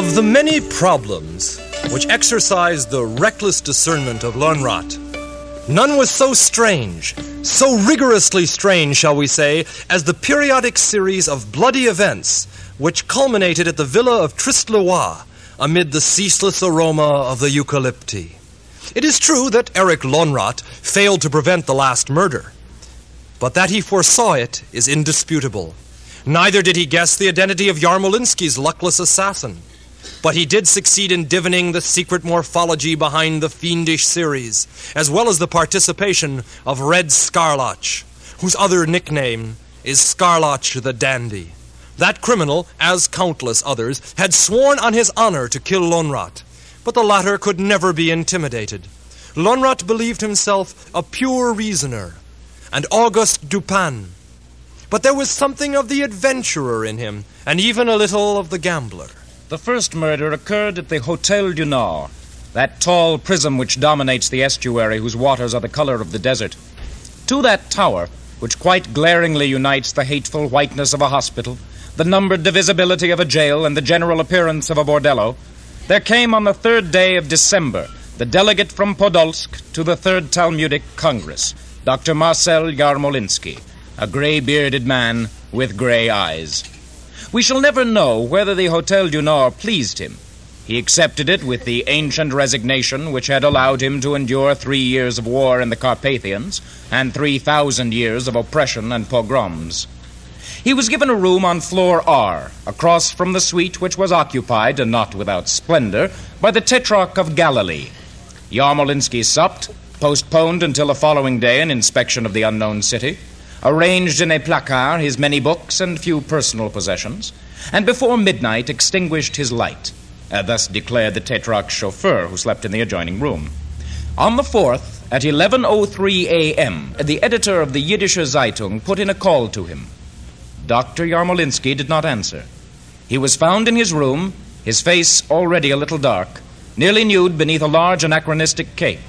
Of the many problems which exercised the reckless discernment of Lönnrot, none was so strange, so rigorously strange, shall we say, as the periodic series of bloody events which culminated at the villa of Triste-le-Roy amid the ceaseless aroma of the eucalypti. It is true that Eric Lönnrot failed to prevent the last murder, but that he foresaw it is indisputable. Neither did he guess the identity of Yarmolinsky's luckless assassin. But he did succeed in divining the secret morphology behind the fiendish series, as well as the participation of Red Scharlach, whose other nickname is Scharlach the Dandy. That criminal, as countless others, had sworn on his honor to kill Lönnrot, but the latter could never be intimidated. Lönnrot believed himself a pure reasoner, and Auguste Dupin. But there was something of the adventurer in him, and even a little of the gambler. The first murder occurred at the Hotel du Nord, that tall prism which dominates the estuary whose waters are the color of the desert. To that tower, which quite glaringly unites the hateful whiteness of a hospital, the numbered divisibility of a jail, and the general appearance of a bordello, there came on the third day of December the delegate from Podolsk to the Third Talmudic Congress, Dr. Marcel Yarmolinsky, a gray bearded man with gray eyes. We shall never know whether the Hotel du Nord pleased him. He accepted it with the ancient resignation which had allowed him to endure three years of war in the Carpathians and 3,000 years of oppression and pogroms. He was given a room on floor R, across from the suite which was occupied, and not without splendor, by the Tetrarch of Galilee. Yarmolinsky supped, postponed until the following day an inspection of the unknown city, arranged in a placard his many books and few personal possessions, and before midnight extinguished his light. Uh, thus declared the Tetrarch's chauffeur, who slept in the adjoining room. On the 4th, at 11.03 a.m., the editor of the Yiddische Zeitung put in a call to him. Dr. Yarmolinsky did not answer. He was found in his room, his face already a little dark, nearly nude beneath a large anachronistic cape.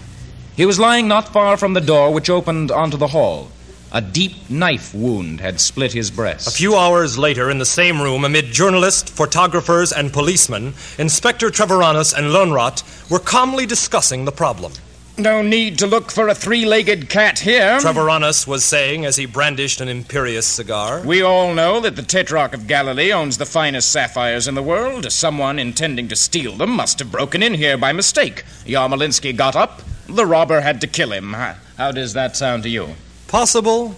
He was lying not far from the door which opened onto the hall. A deep knife wound had split his breast. A few hours later, in the same room, amid journalists, photographers, and policemen, Inspector Treviranus and Lönnrot were calmly discussing the problem. No need to look for a three legged cat here. Treviranus was saying as he brandished an imperious cigar. We all know that the Tetrarch of Galilee owns the finest sapphires in the world. Someone intending to steal them must have broken in here by mistake. Yarmolinsky got up. The robber had to kill him. How does that sound to you? Possible,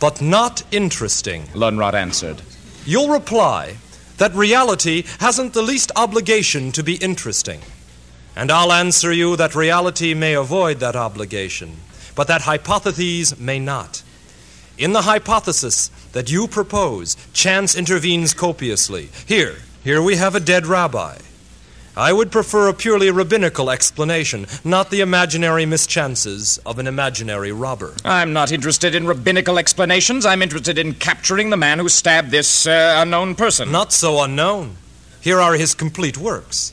but not interesting, Lönnrot answered. You'll reply that reality hasn't the least obligation to be interesting. And I'll answer you that reality may avoid that obligation, but that hypotheses may not. In the hypothesis that you propose, chance intervenes copiously. Here, here we have a dead rabbi. I would prefer a purely rabbinical explanation, not the imaginary mischances of an imaginary robber. I'm not interested in rabbinical explanations. I'm interested in capturing the man who stabbed this uh, unknown person. Not so unknown. Here are his complete works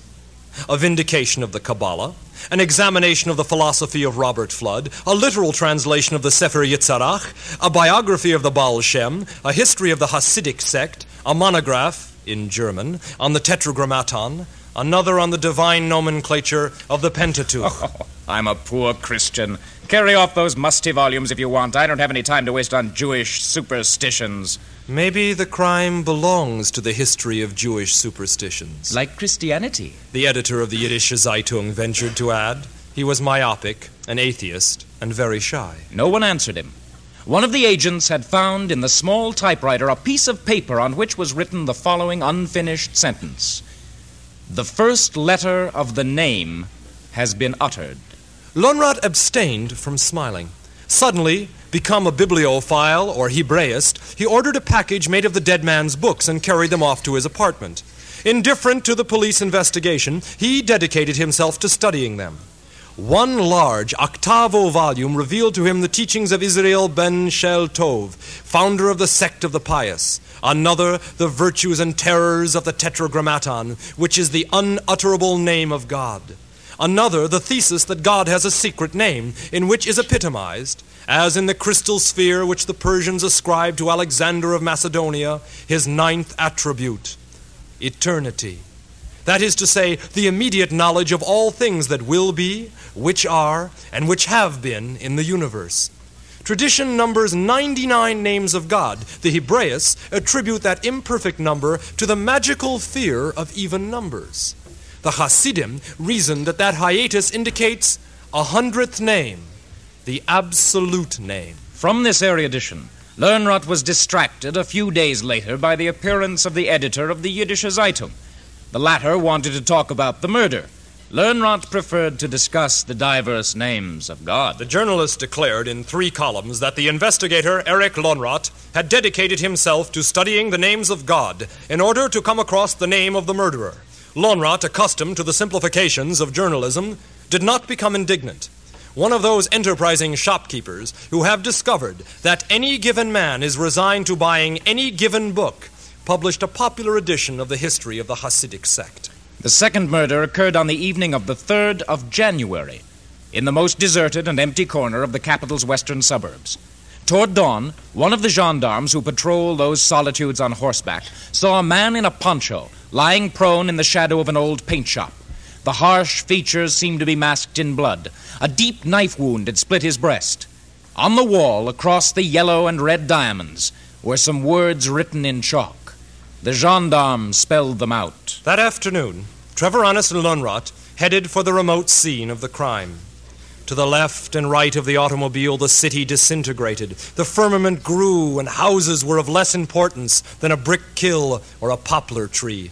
a vindication of the Kabbalah, an examination of the philosophy of Robert Fludd, a literal translation of the Sefer Yetzirah, a biography of the Baal Shem, a history of the Hasidic sect, a monograph, in German, on the Tetragrammaton, another on the divine nomenclature of the Pentateuch. Oh, I'm a poor Christian. Carry off those musty volumes if you want. I don't have any time to waste on Jewish superstitions. Maybe the crime belongs to the history of Jewish superstitions. Like Christianity. The editor of the Yiddische Zeitung ventured to add. He was myopic, an atheist, and very shy. No one answered him. One of the agents had found in the small typewriter a piece of paper on which was written the following unfinished sentence The first letter of the name has been uttered. Lönnrot abstained from smiling. Suddenly, become a bibliophile or Hebraist, he ordered a package made of the dead man's books and carried them off to his apartment. Indifferent to the police investigation, he dedicated himself to studying them. One large octavo volume revealed to him the teachings of Israel Baal Shem Tov, founder of the sect of the pious. Another, the virtues and terrors of the Tetragrammaton, which is the unutterable name of God. Another, the thesis that God has a secret name, in which is epitomized, as in the crystal sphere which the Persians ascribe to Alexander of Macedonia, his ninth attribute eternity. That is to say, the immediate knowledge of all things that will be, which are, and which have been in the universe. Tradition numbers 99 names of God. The Hebraists attribute that imperfect number to the magical fear of even numbers. The Hasidim reason that that hiatus indicates a hundredth name, the absolute name. From this erudition, Lönnrot was distracted a few days later by the appearance of the editor of the Yiddische Zeitung. The latter wanted to talk about the murder, Lönnrot preferred to discuss the diverse names of God. The journalist declared in three columns that the investigator, Erich Lönnrot, had dedicated himself to studying the names of God in order to come across the name of the murderer. Lönnrot, accustomed to the simplifications of journalism, did not become indignant. One of those enterprising shopkeepers who have discovered that any given man is resigned to buying any given book published a popular edition of the history of the Hasidic sect. The second murder occurred on the evening of the 3rd of January in the most deserted and empty corner of the capital's western suburbs. Toward dawn, one of the gendarmes who patrol those solitudes on horseback saw a man in a poncho lying prone in the shadow of an old paint shop. The harsh features seemed to be masked in blood. A deep knife wound had split his breast. On the wall, across the yellow and red diamonds, were some words written in chalk. The gendarmes spelled them out. That afternoon, Treviranus and Lönnrot headed for the remote scene of the crime. To the left and right of the automobile, the city disintegrated. The firmament grew, and houses were of less importance than a brick kill or a poplar tree.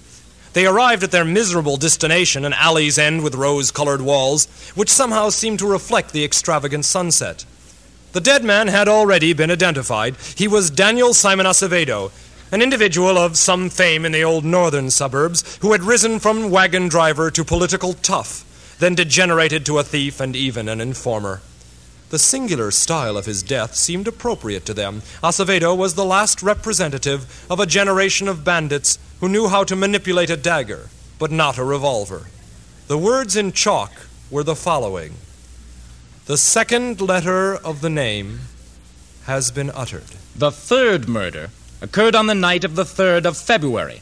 They arrived at their miserable destination, an alley's end with rose colored walls, which somehow seemed to reflect the extravagant sunset. The dead man had already been identified. He was Daniel Simon Acevedo, an individual of some fame in the old northern suburbs who had risen from wagon driver to political tough, then degenerated to a thief and even an informer. The singular style of his death seemed appropriate to them. Acevedo was the last representative of a generation of bandits who knew how to manipulate a dagger, but not a revolver. The words in chalk were the following The second letter of the name has been uttered. The third murder occurred on the night of the 3rd of February.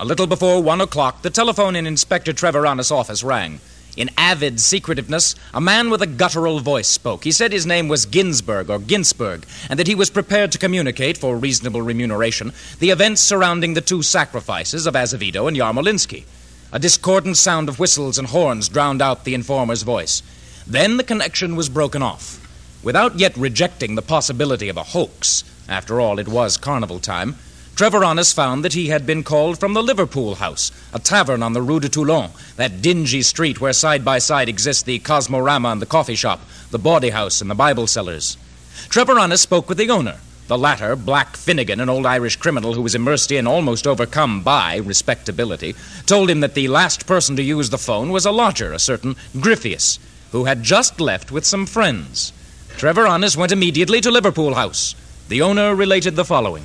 A little before one o'clock, the telephone in Inspector Treviranus' office rang. In avid secretiveness, a man with a guttural voice spoke. He said his name was Ginsburg or Ginsburg, and that he was prepared to communicate, for reasonable remuneration, the events surrounding the two sacrifices of Azevedo and Yarmolinsky. A discordant sound of whistles and horns drowned out the informer's voice. Then the connection was broken off. Without yet rejecting the possibility of a hoax, after all, it was carnival time. Treviranus found that he had been called from the Liverpool House, a tavern on the Rue de Toulon, that dingy street where side by side exist the Cosmorama and the coffee shop, the bawdy house and the Bible sellers. Treviranus spoke with the owner. The latter, Black Finnegan, an old Irish criminal who was immersed in, almost overcome by, respectability, told him that the last person to use the phone was a lodger, a certain Gryphius, who had just left with some friends. Treviranus went immediately to Liverpool House. The owner related the following